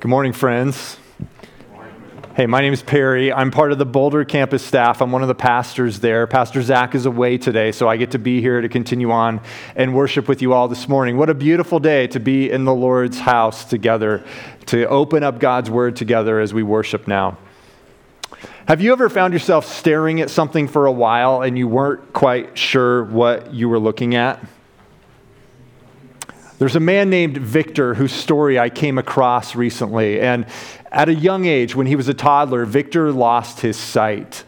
Good morning, friends. Hey, my name is Perry. I'm part of the Boulder campus staff. I'm one of the pastors there. Pastor Zach is away today, so I get to be here to continue on and worship with you all this morning. What a beautiful day to be in the Lord's house together, to open up God's word together as we worship now. Have you ever found yourself staring at something for a while and you weren't quite sure what you were looking at? There's a man named Victor whose story I came across recently. And at a young age, when he was a toddler, Victor lost his sight.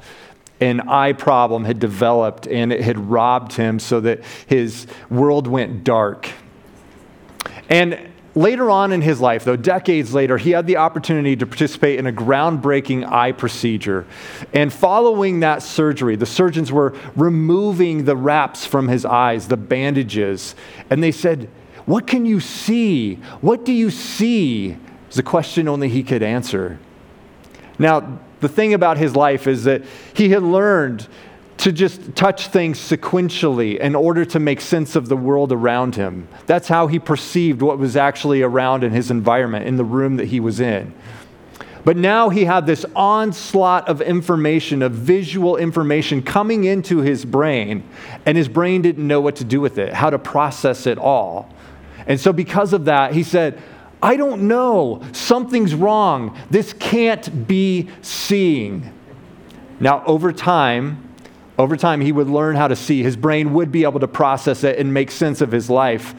An eye problem had developed and it had robbed him so that his world went dark. And later on in his life, though, decades later, he had the opportunity to participate in a groundbreaking eye procedure. And following that surgery, the surgeons were removing the wraps from his eyes, the bandages. And they said, what can you see? What do you see? Is a question only he could answer. Now, the thing about his life is that he had learned to just touch things sequentially in order to make sense of the world around him. That's how he perceived what was actually around in his environment, in the room that he was in. But now he had this onslaught of information, of visual information coming into his brain, and his brain didn't know what to do with it, how to process it all. And so, because of that, he said, I don't know. Something's wrong. This can't be seeing. Now, over time, over time, he would learn how to see. His brain would be able to process it and make sense of his life.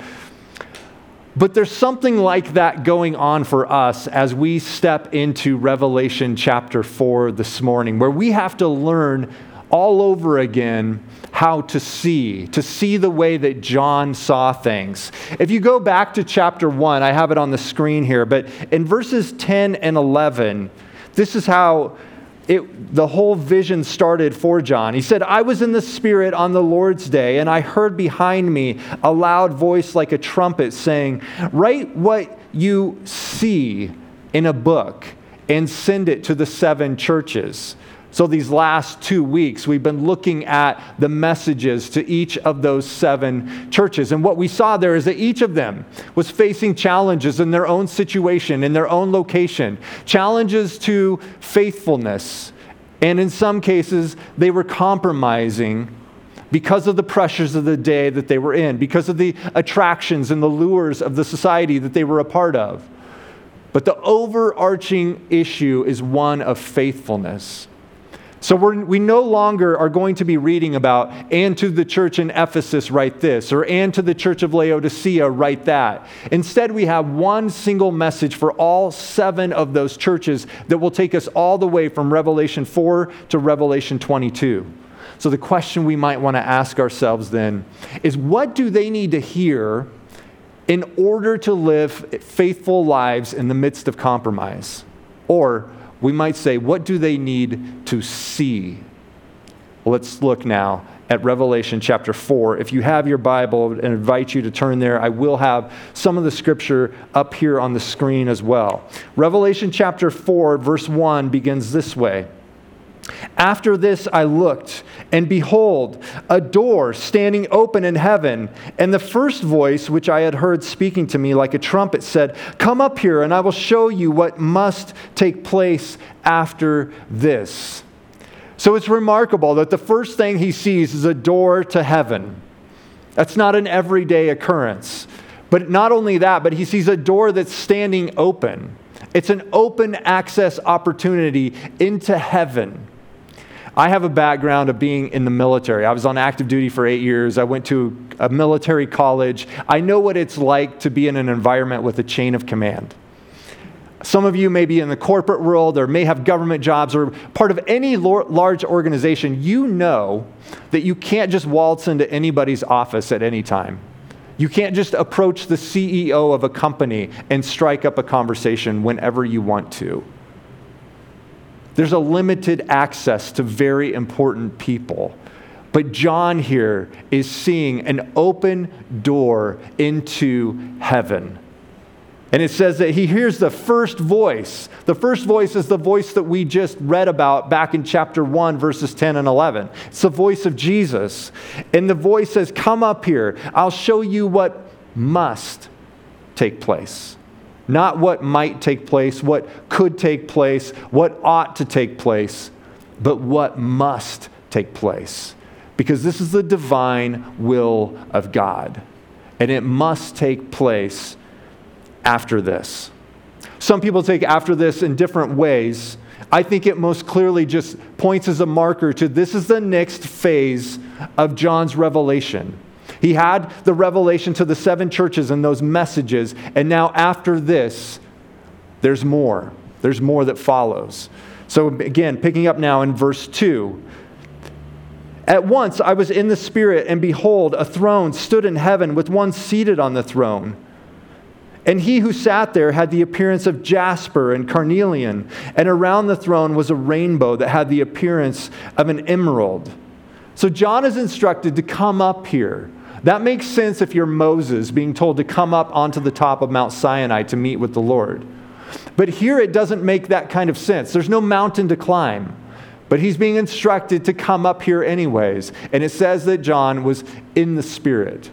But there's something like that going on for us as we step into Revelation chapter 4 this morning, where we have to learn all over again how to see, to see the way that John saw things. If you go back to chapter 1, I have it on the screen here, but in verses 10 and 11, this is how it, the whole vision started for John. He said, I was in the Spirit on the Lord's day, and I heard behind me a loud voice like a trumpet saying, Write what you see in a book and send it to the seven churches. So, these last two weeks, we've been looking at the messages to each of those seven churches. And what we saw there is that each of them was facing challenges in their own situation, in their own location, challenges to faithfulness. And in some cases, they were compromising because of the pressures of the day that they were in, because of the attractions and the lures of the society that they were a part of. But the overarching issue is one of faithfulness. So we no longer are going to be reading about, and to the church in Ephesus, write this, or and to the church of Laodicea, write that. Instead, we have one single message for all seven of those churches that will take us all the way from Revelation 4 to Revelation 22. So the question we might want to ask ourselves then is what do they need to hear in order to live faithful lives in the midst of compromise? Or we might say, what do they need to see? Let's look now at Revelation chapter 4. If you have your Bible, I invite you to turn there. I will have some of the scripture up here on the screen as well. Revelation chapter 4, verse 1 begins this way. After this, I looked, and behold, a door standing open in heaven. And the first voice, which I had heard speaking to me like a trumpet, said, Come up here, and I will show you what must take place after this. So it's remarkable that the first thing he sees is a door to heaven. That's not an everyday occurrence. But not only that, but he sees a door that's standing open. It's an open access opportunity into heaven. I have a background of being in the military. I was on active duty for eight years. I went to a military college. I know what it's like to be in an environment with a chain of command. Some of you may be in the corporate world or may have government jobs or part of any large organization. You know that you can't just waltz into anybody's office at any time. You can't just approach the CEO of a company and strike up a conversation whenever you want to. There's a limited access to very important people. But John here is seeing an open door into heaven. And it says that he hears the first voice. The first voice is the voice that we just read about back in chapter 1, verses 10 and 11. It's the voice of Jesus. And the voice says, Come up here. I'll show you what must take place. Not what might take place, what could take place, what ought to take place, but what must take place. Because this is the divine will of God, and it must take place after this. Some people take after this in different ways. I think it most clearly just points as a marker to this is the next phase of John's revelation. He had the revelation to the seven churches and those messages, and now after this, there's more. There's more that follows. So, again, picking up now in verse 2. At once I was in the Spirit, and behold, a throne stood in heaven with one seated on the throne. And he who sat there had the appearance of jasper and carnelian, and around the throne was a rainbow that had the appearance of an emerald. So John is instructed to come up here that makes sense if you're Moses being told to come up onto the top of Mount Sinai to meet with the Lord. But here it doesn't make that kind of sense. There's no mountain to climb. But he's being instructed to come up here anyways. And it says that John was in the Spirit.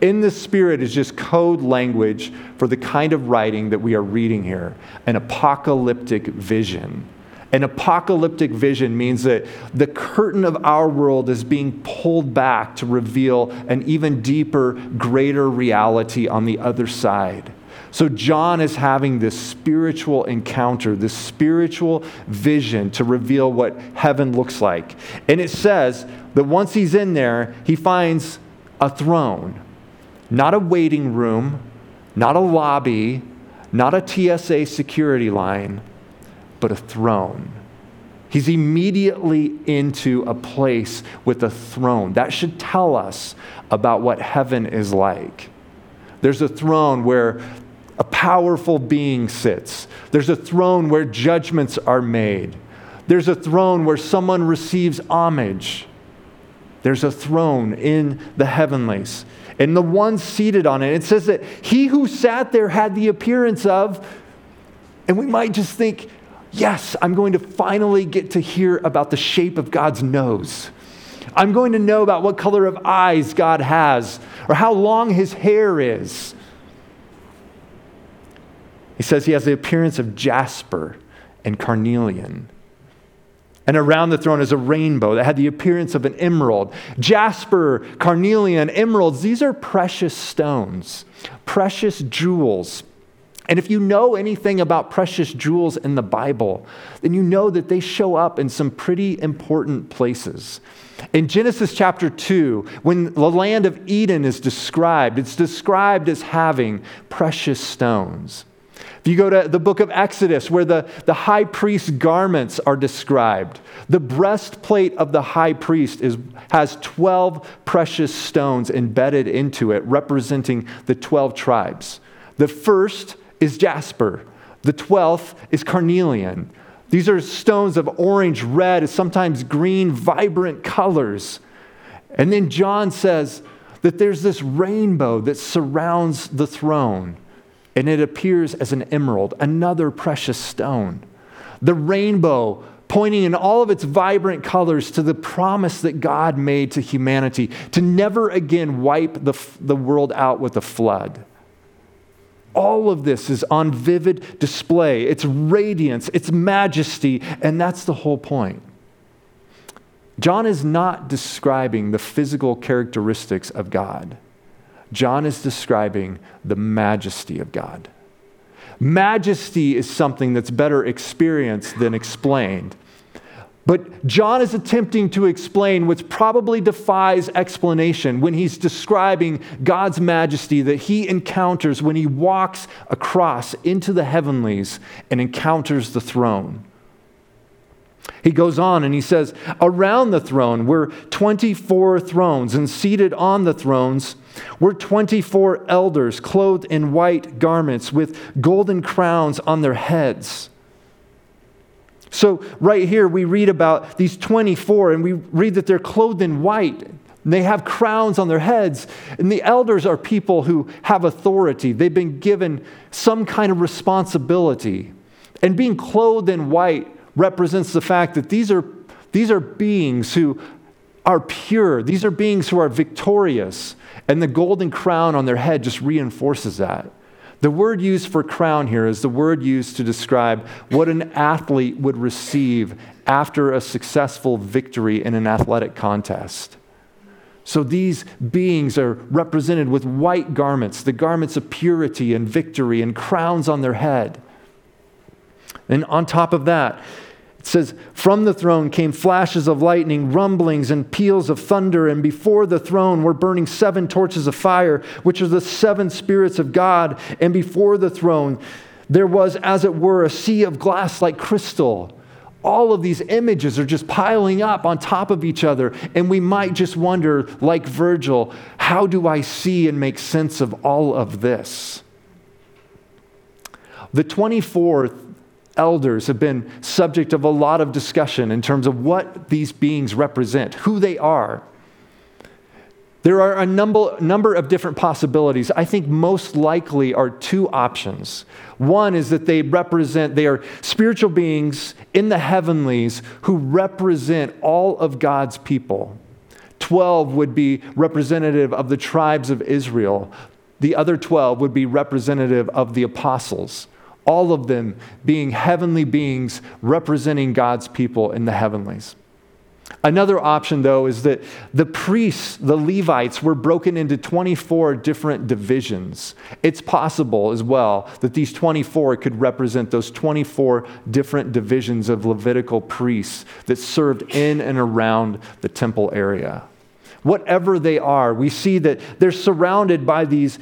In the Spirit is just code language for the kind of writing that we are reading here an apocalyptic vision. An apocalyptic vision means that the curtain of our world is being pulled back to reveal an even deeper, greater reality on the other side. So, John is having this spiritual encounter, this spiritual vision to reveal what heaven looks like. And it says that once he's in there, he finds a throne, not a waiting room, not a lobby, not a TSA security line but a throne. He's immediately into a place with a throne. That should tell us about what heaven is like. There's a throne where a powerful being sits, there's a throne where judgments are made, there's a throne where someone receives homage. There's a throne in the heavenlies. And the one seated on it, it says that he who sat there had the appearance of, and we might just think, yes, I'm going to finally get to hear about the shape of God's nose. I'm going to know about what color of eyes God has or how long his hair is. He says he has the appearance of jasper and carnelian. And around the throne is a rainbow that had the appearance of an emerald. Jasper, carnelian, emeralds, these are precious stones, precious jewels. And if you know anything about precious jewels in the Bible, then you know that they show up in some pretty important places. In Genesis chapter 2, when the land of Eden is described, it's described as having precious stones. If you go to the book of Exodus, where the, the high priest's garments are described, the breastplate of the high priest is, has 12 precious stones embedded into it, representing the 12 tribes. The first is jasper. The 12th is carnelian. These are stones of orange, red, sometimes green, vibrant colors. And then John says that there's this rainbow that surrounds the throne, and it appears as an emerald, another precious stone. The rainbow pointing in all of its vibrant colors to the promise that God made to humanity to never again wipe the, the world out with a flood. All of this is on vivid display. Its radiance, its majesty, and that's the whole point. John is not describing the physical characteristics of God. John is describing the majesty of God. Majesty is something that's better experienced than explained. But John is attempting to explain what probably defies explanation when he's describing God's majesty that he encounters when he walks across into the heavenlies and encounters the throne. He goes on and he says, Around the throne were 24 thrones, and seated on the thrones were 24 elders clothed in white garments with golden crowns on their heads. So, right here, we read about these 24, and we read that they're clothed in white. They have crowns on their heads. And the elders are people who have authority. They've been given some kind of responsibility. And being clothed in white represents the fact that these are, these are beings who are pure, these are beings who are victorious. And the golden crown on their head just reinforces that. The word used for crown here is the word used to describe what an athlete would receive after a successful victory in an athletic contest. So these beings are represented with white garments, the garments of purity and victory, and crowns on their head. And on top of that, it says, From the throne came flashes of lightning, rumblings, and peals of thunder, and before the throne were burning seven torches of fire, which are the seven spirits of God. And before the throne there was, as it were, a sea of glass like crystal. All of these images are just piling up on top of each other, and we might just wonder, like Virgil, how do I see and make sense of all of this? The 24th elders have been subject of a lot of discussion in terms of what these beings represent, who they are. There are a number, number of different possibilities. I think most likely are two options. One is that they represent, they are spiritual beings in the heavenlies who represent all of God's people. 12 would be representative of the tribes of Israel. The other 12 would be representative of the apostles all of them being heavenly beings representing God's people in the heavenlies. Another option, though, is that the priests, the Levites, were broken into 24 different divisions. It's possible as well that these 24 could represent those 24 different divisions of Levitical priests that served in and around the temple area. Whatever they are, we see that they're surrounded by these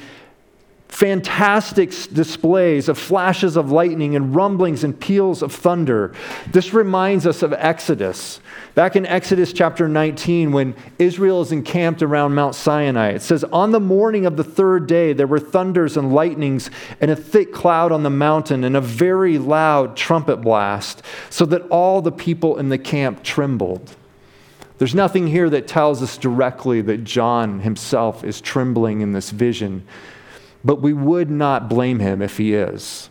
fantastic displays of flashes of lightning and rumblings and peals of thunder. This reminds us of Exodus. Back in Exodus chapter 19, when Israel is encamped around Mount Sinai, it says, On the morning of the third day, there were thunders and lightnings and a thick cloud on the mountain and a very loud trumpet blast, so that all the people in the camp trembled. There's nothing here that tells us directly that John himself is trembling in this vision but we would not blame him if he is.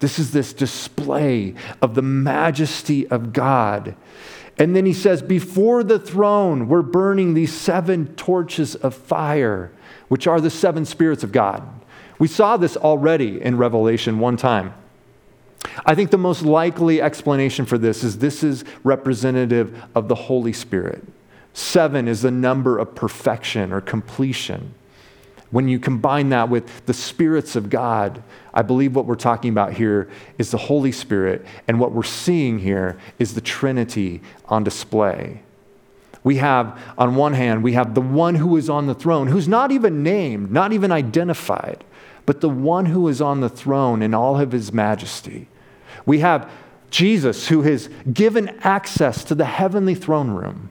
This is this display of the majesty of God. And then he says, Before the throne, we're burning these seven torches of fire, which are the seven spirits of God. We saw this already in Revelation one time. I think the most likely explanation for this is this is representative of the Holy Spirit. Seven is the number of perfection or completion. When you combine that with the spirits of God, I believe what we're talking about here is the Holy Spirit, and what we're seeing here is the Trinity on display. We have, on one hand, we have the one who is on the throne, who's not even named, not even identified, but the one who is on the throne in all of his majesty. We have Jesus, who has given access to the heavenly throne room.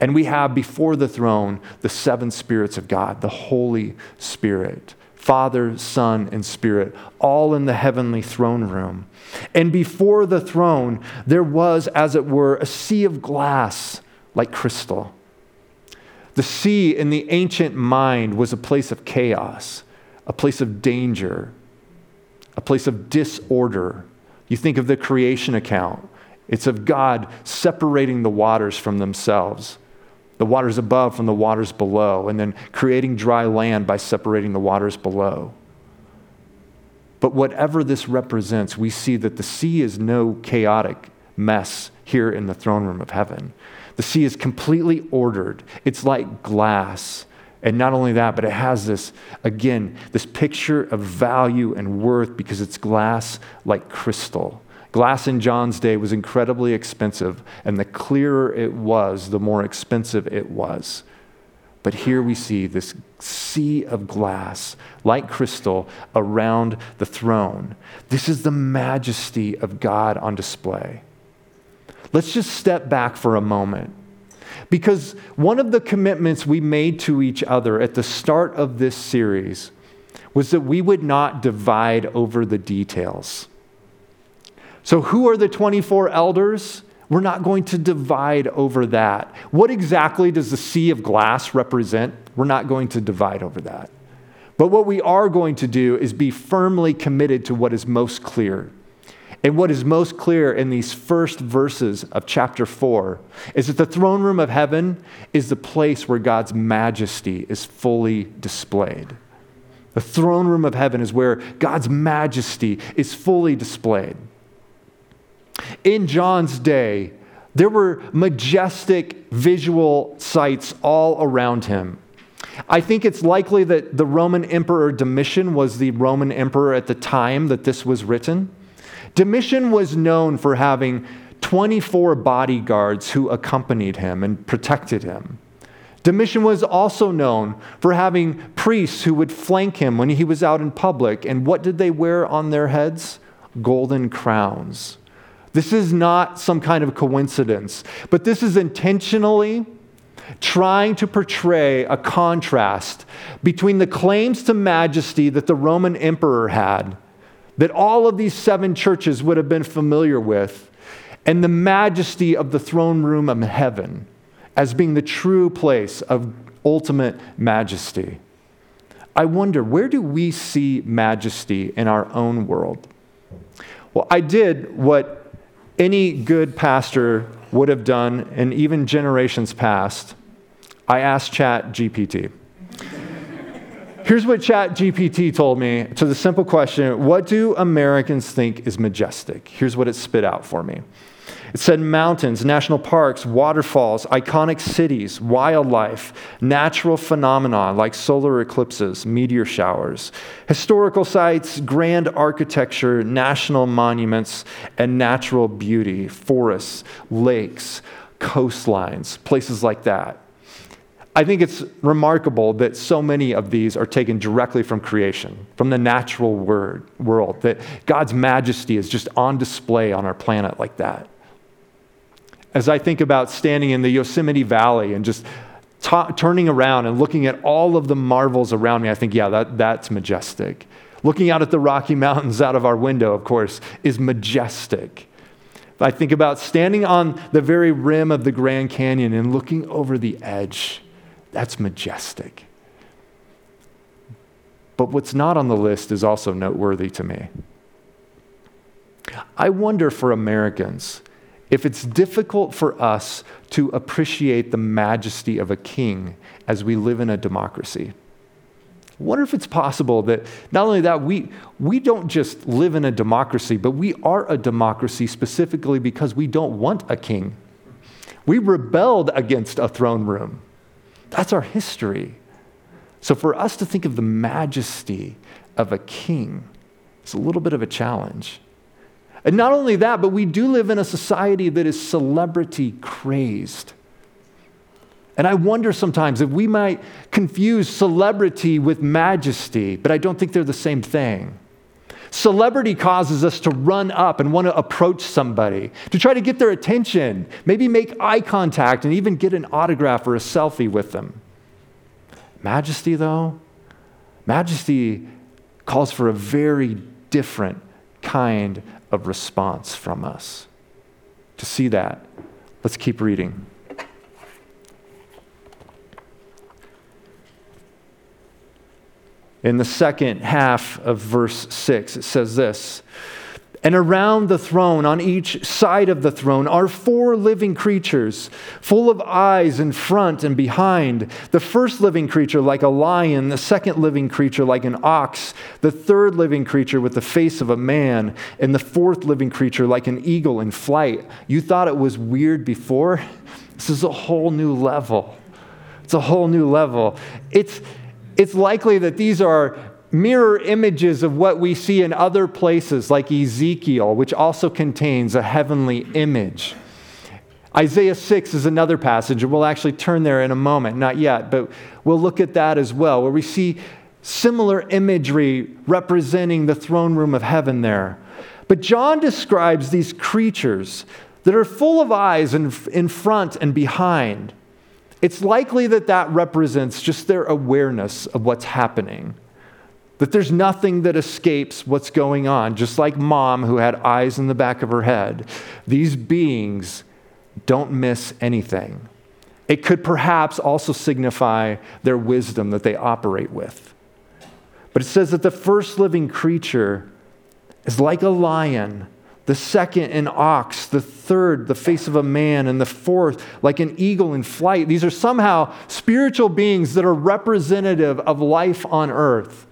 And we have before the throne the seven spirits of God, the Holy Spirit. Father, Son, and Spirit, all in the heavenly throne room. And before the throne, there was, as it were, a sea of glass like crystal. The sea in the ancient mind was a place of chaos, a place of danger, a place of disorder. You think of the creation account, it's of God separating the waters from themselves the waters above from the waters below, and then creating dry land by separating the waters below. But whatever this represents, we see that the sea is no chaotic mess here in the throne room of heaven. The sea is completely ordered, it's like glass. And not only that, but it has this, again, this picture of value and worth because it's glass like crystal. Glass in John's day was incredibly expensive, and the clearer it was, the more expensive it was. But here we see this sea of glass, like crystal, around the throne. This is the majesty of God on display. Let's just step back for a moment. Because one of the commitments we made to each other at the start of this series was that we would not divide over the details. So, who are the 24 elders? We're not going to divide over that. What exactly does the sea of glass represent? We're not going to divide over that. But what we are going to do is be firmly committed to what is most clear. And what is most clear in these first verses of chapter 4 is that the throne room of heaven is the place where God's majesty is fully displayed. The throne room of heaven is where God's majesty is fully displayed. In John's day, there were majestic visual sights all around him. I think it's likely that the Roman Emperor Domitian was the Roman emperor at the time that this was written. Domitian was known for having 24 bodyguards who accompanied him and protected him. Domitian was also known for having priests who would flank him when he was out in public. And what did they wear on their heads? Golden crowns. This is not some kind of coincidence, but this is intentionally trying to portray a contrast between the claims to majesty that the Roman emperor had, that all of these seven churches would have been familiar with, and the majesty of the throne room of heaven as being the true place of ultimate majesty. I wonder, where do we see majesty in our own world? Well, I did what any good pastor would have done, and even generations past. I asked Chat GPT. Here's what Chat GPT told me to the simple question What do Americans think is majestic? Here's what it spit out for me. It said mountains, national parks, waterfalls, iconic cities, wildlife, natural phenomena like solar eclipses, meteor showers, historical sites, grand architecture, national monuments, and natural beauty, forests, lakes, coastlines, places like that. I think it's remarkable that so many of these are taken directly from creation, from the natural word, world, that God's majesty is just on display on our planet like that as I think about standing in the Yosemite Valley and just turning around and looking at all of the marvels around me, I think, yeah, that, that's majestic. Looking out at the Rocky Mountains out of our window, of course, is majestic. I think about standing on the very rim of the Grand Canyon and looking over the edge. That's majestic. But what's not on the list is also noteworthy to me. I wonder for Americans if it's difficult for us to appreciate the majesty of a king as we live in a democracy, wonder if it's possible that not only that, we, we don't just live in a democracy, but we are a democracy specifically because we don't want a king. We rebelled against a throne room. That's our history. So for us to think of the majesty of a king, it's a little bit of a challenge. And not only that, but we do live in a society that is celebrity crazed. And I wonder sometimes if we might confuse celebrity with majesty, but I don't think they're the same thing. Celebrity causes us to run up and want to approach somebody, to try to get their attention, maybe make eye contact, and even get an autograph or a selfie with them. Majesty, though, majesty calls for a very different kind of response from us. To see that, let's keep reading. In the second half of verse 6, it says this and around the throne, on each side of the throne, are four living creatures, full of eyes in front and behind. The first living creature like a lion, the second living creature like an ox, the third living creature with the face of a man, and the fourth living creature like an eagle in flight. You thought it was weird before? This is a whole new level. It's a whole new level. It's, it's likely that these are mirror images of what we see in other places, like Ezekiel, which also contains a heavenly image. Isaiah 6 is another passage, and we'll actually turn there in a moment, not yet, but we'll look at that as well, where we see similar imagery representing the throne room of heaven there. But John describes these creatures that are full of eyes in, in front and behind. It's likely that that represents just their awareness of what's happening. That there's nothing that escapes what's going on. Just like mom who had eyes in the back of her head, these beings don't miss anything. It could perhaps also signify their wisdom that they operate with. But it says that the first living creature is like a lion, the second, an ox, the third, the face of a man, and the fourth, like an eagle in flight. These are somehow spiritual beings that are representative of life on earth.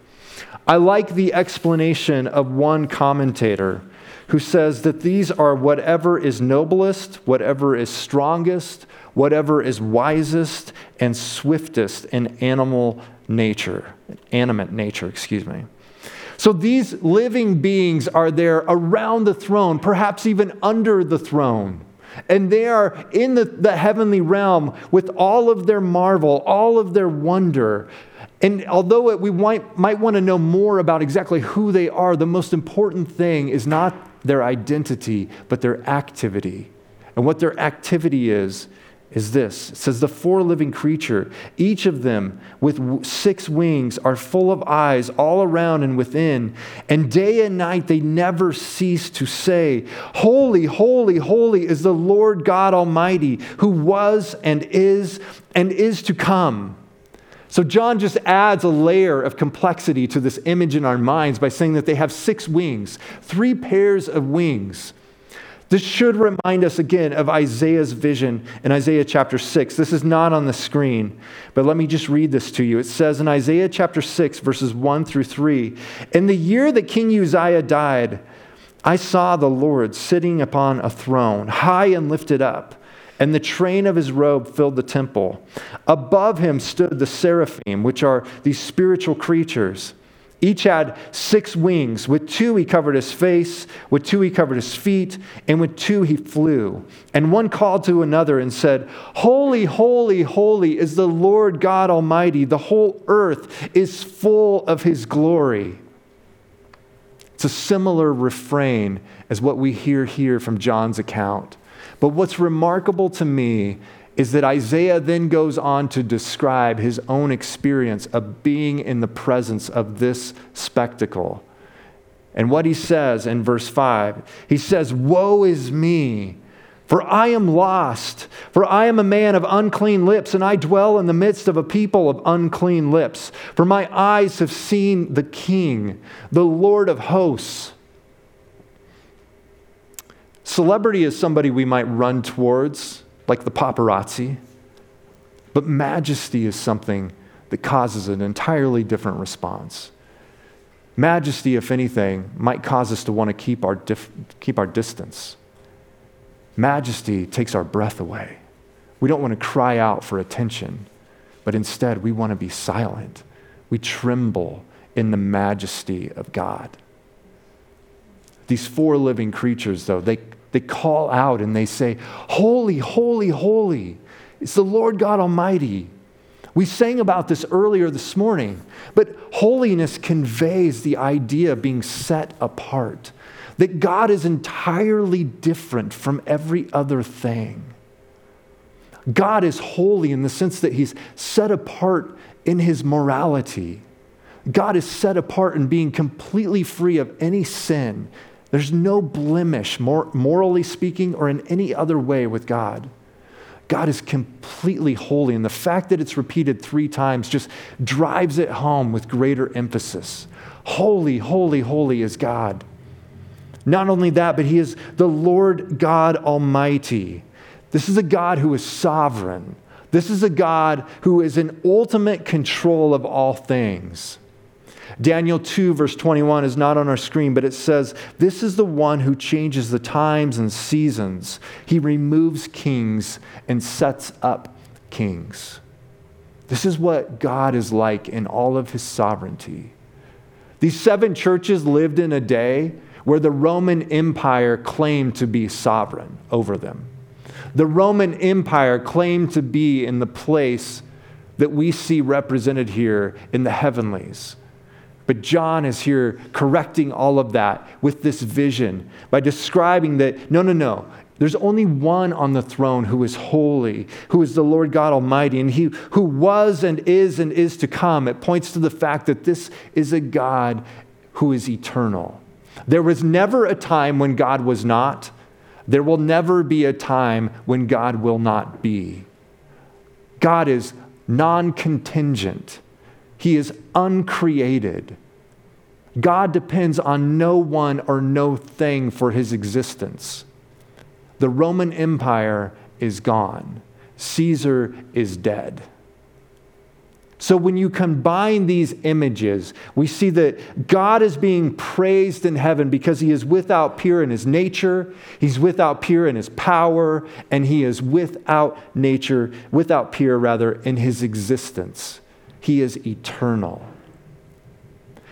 I like the explanation of one commentator who says that these are whatever is noblest, whatever is strongest, whatever is wisest and swiftest in animal nature, animate nature, excuse me. So these living beings are there around the throne, perhaps even under the throne. And they are in the, the heavenly realm with all of their marvel, all of their wonder. And although we might, might want to know more about exactly who they are, the most important thing is not their identity, but their activity. And what their activity is, is this it says, The four living creature, each of them with six wings, are full of eyes all around and within. And day and night they never cease to say, Holy, holy, holy is the Lord God Almighty, who was and is and is to come. So, John just adds a layer of complexity to this image in our minds by saying that they have six wings, three pairs of wings. This should remind us again of Isaiah's vision in Isaiah chapter 6. This is not on the screen, but let me just read this to you. It says in Isaiah chapter 6, verses 1 through 3 In the year that King Uzziah died, I saw the Lord sitting upon a throne, high and lifted up and the train of his robe filled the temple. Above him stood the seraphim, which are these spiritual creatures. Each had six wings. With two, he covered his face. With two, he covered his feet. And with two, he flew. And one called to another and said, Holy, holy, holy is the Lord God Almighty. The whole earth is full of his glory. It's a similar refrain as what we hear here from John's account. But what's remarkable to me is that Isaiah then goes on to describe his own experience of being in the presence of this spectacle. And what he says in verse 5 he says, Woe is me! For I am lost, for I am a man of unclean lips, and I dwell in the midst of a people of unclean lips. For my eyes have seen the King, the Lord of hosts. Celebrity is somebody we might run towards, like the paparazzi. But majesty is something that causes an entirely different response. Majesty, if anything, might cause us to want to keep our, dif- keep our distance. Majesty takes our breath away. We don't want to cry out for attention, but instead we want to be silent. We tremble in the majesty of God. These four living creatures, though, they, they call out and they say, Holy, holy, holy. It's the Lord God Almighty. We sang about this earlier this morning, but holiness conveys the idea of being set apart, that God is entirely different from every other thing. God is holy in the sense that he's set apart in his morality. God is set apart in being completely free of any sin there's no blemish, mor- morally speaking, or in any other way with God. God is completely holy, and the fact that it's repeated three times just drives it home with greater emphasis. Holy, holy, holy is God. Not only that, but He is the Lord God Almighty. This is a God who is sovereign. This is a God who is in ultimate control of all things. Daniel 2, verse 21 is not on our screen, but it says, This is the one who changes the times and seasons. He removes kings and sets up kings. This is what God is like in all of his sovereignty. These seven churches lived in a day where the Roman Empire claimed to be sovereign over them. The Roman Empire claimed to be in the place that we see represented here in the heavenlies. But John is here correcting all of that with this vision by describing that no, no, no. There's only one on the throne who is holy, who is the Lord God Almighty, and he who was and is and is to come. It points to the fact that this is a God who is eternal. There was never a time when God was not. There will never be a time when God will not be. God is non contingent. He is uncreated. God depends on no one or no thing for his existence. The Roman Empire is gone, Caesar is dead. So when you combine these images, we see that God is being praised in heaven because he is without peer in his nature, he's without peer in his power, and he is without nature, without peer rather, in his existence. He is eternal.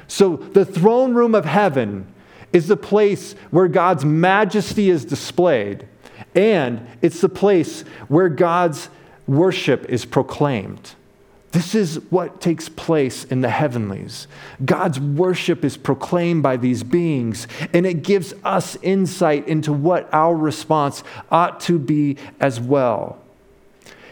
So the throne room of heaven is the place where God's majesty is displayed, and it's the place where God's worship is proclaimed. This is what takes place in the heavenlies. God's worship is proclaimed by these beings, and it gives us insight into what our response ought to be as well.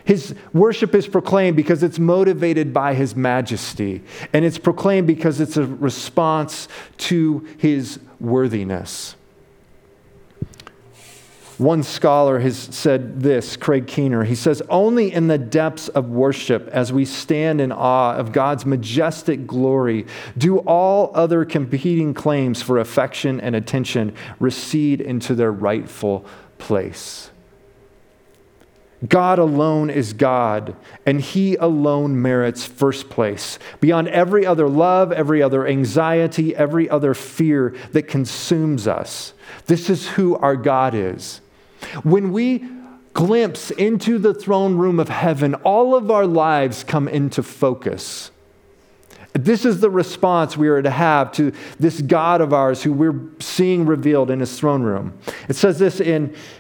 His worship is proclaimed because it's motivated by His majesty, and it's proclaimed because it's a response to His worthiness. One scholar has said this, Craig Keener. He says, Only in the depths of worship, as we stand in awe of God's majestic glory, do all other competing claims for affection and attention recede into their rightful place. God alone is God, and He alone merits first place. Beyond every other love, every other anxiety, every other fear that consumes us. This is who our God is. When we glimpse into the throne room of heaven, all of our lives come into focus. This is the response we are to have to this God of ours who we're seeing revealed in his throne room. It says this in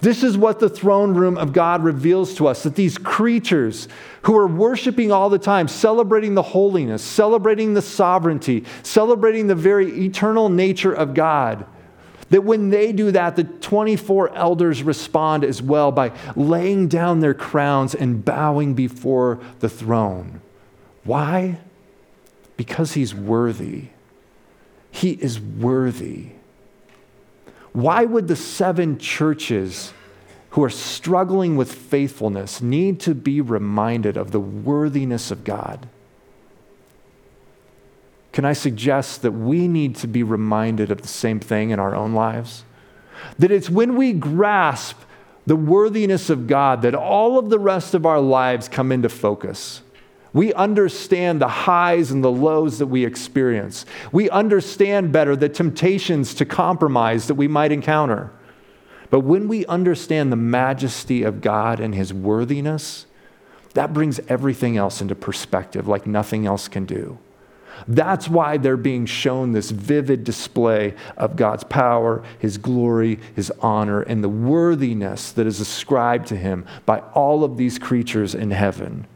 This is what the throne room of God reveals to us that these creatures who are worshiping all the time, celebrating the holiness, celebrating the sovereignty, celebrating the very eternal nature of God that when they do that, the 24 elders respond as well by laying down their crowns and bowing before the throne. Why? Because he's worthy. He is worthy. Why would the seven churches who are struggling with faithfulness need to be reminded of the worthiness of God? can I suggest that we need to be reminded of the same thing in our own lives? That it's when we grasp the worthiness of God that all of the rest of our lives come into focus. We understand the highs and the lows that we experience. We understand better the temptations to compromise that we might encounter. But when we understand the majesty of God and His worthiness, that brings everything else into perspective like nothing else can do. That's why they're being shown this vivid display of God's power, His glory, His honor, and the worthiness that is ascribed to Him by all of these creatures in heaven.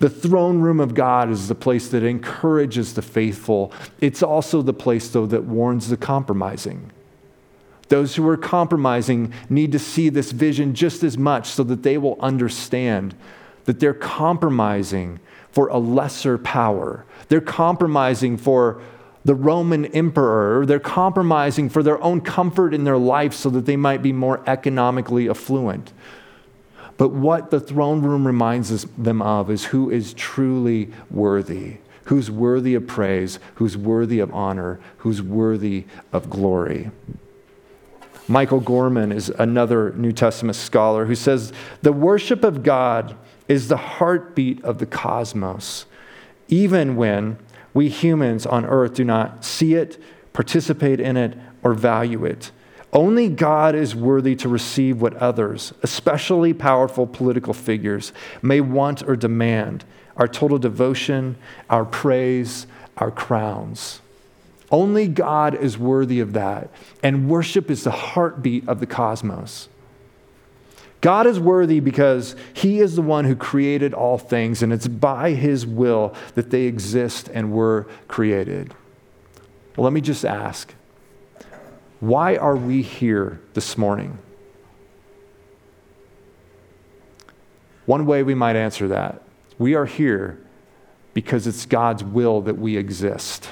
The throne room of God is the place that encourages the faithful. It's also the place, though, that warns the compromising. Those who are compromising need to see this vision just as much so that they will understand that they're compromising for a lesser power. They're compromising for the Roman emperor. They're compromising for their own comfort in their life so that they might be more economically affluent. But what the throne room reminds them of is who is truly worthy, who's worthy of praise, who's worthy of honor, who's worthy of glory. Michael Gorman is another New Testament scholar who says the worship of God is the heartbeat of the cosmos, even when we humans on earth do not see it, participate in it, or value it. Only God is worthy to receive what others, especially powerful political figures, may want or demand our total devotion, our praise, our crowns. Only God is worthy of that. And worship is the heartbeat of the cosmos. God is worthy because He is the one who created all things, and it's by His will that they exist and were created. Well, let me just ask why are we here this morning? One way we might answer that we are here because it's God's will that we exist.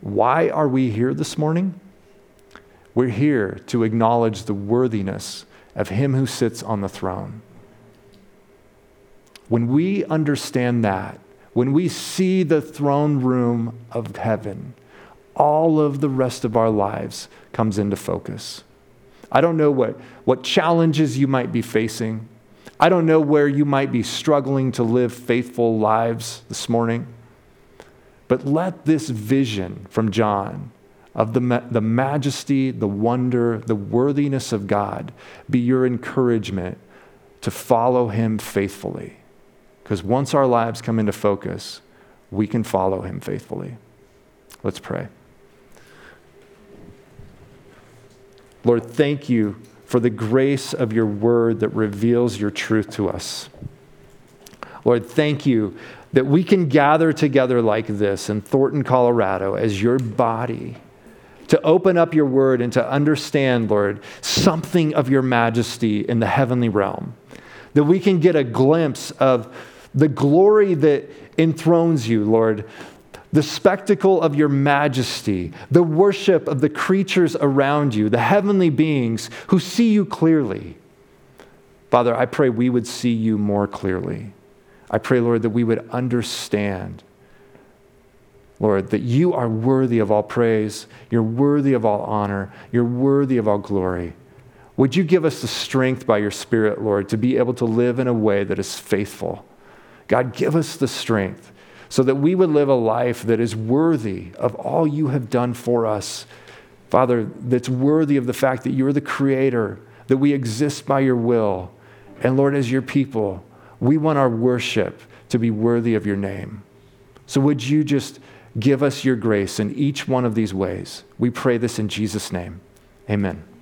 Why are we here this morning? We're here to acknowledge the worthiness of Him who sits on the throne. When we understand that, when we see the throne room of heaven, all of the rest of our lives comes into focus. I don't know what, what challenges you might be facing. I don't know where you might be struggling to live faithful lives this morning. But let this vision from John of the, ma- the majesty, the wonder, the worthiness of God be your encouragement to follow him faithfully. Because once our lives come into focus, we can follow him faithfully. Let's pray. Lord, thank you for the grace of your word that reveals your truth to us. Lord, thank you that we can gather together like this in Thornton, Colorado, as your body to open up your word and to understand, Lord, something of your majesty in the heavenly realm. That we can get a glimpse of the glory that enthrones you, Lord, the spectacle of your majesty, the worship of the creatures around you, the heavenly beings who see you clearly. Father, I pray we would see you more clearly. I pray, Lord, that we would understand, Lord, that you are worthy of all praise, you're worthy of all honor, you're worthy of all glory. Would you give us the strength by your Spirit, Lord, to be able to live in a way that is faithful? God, give us the strength so that we would live a life that is worthy of all you have done for us. Father, that's worthy of the fact that you're the creator, that we exist by your will. And Lord, as your people, we want our worship to be worthy of your name. So would you just give us your grace in each one of these ways? We pray this in Jesus' name. Amen.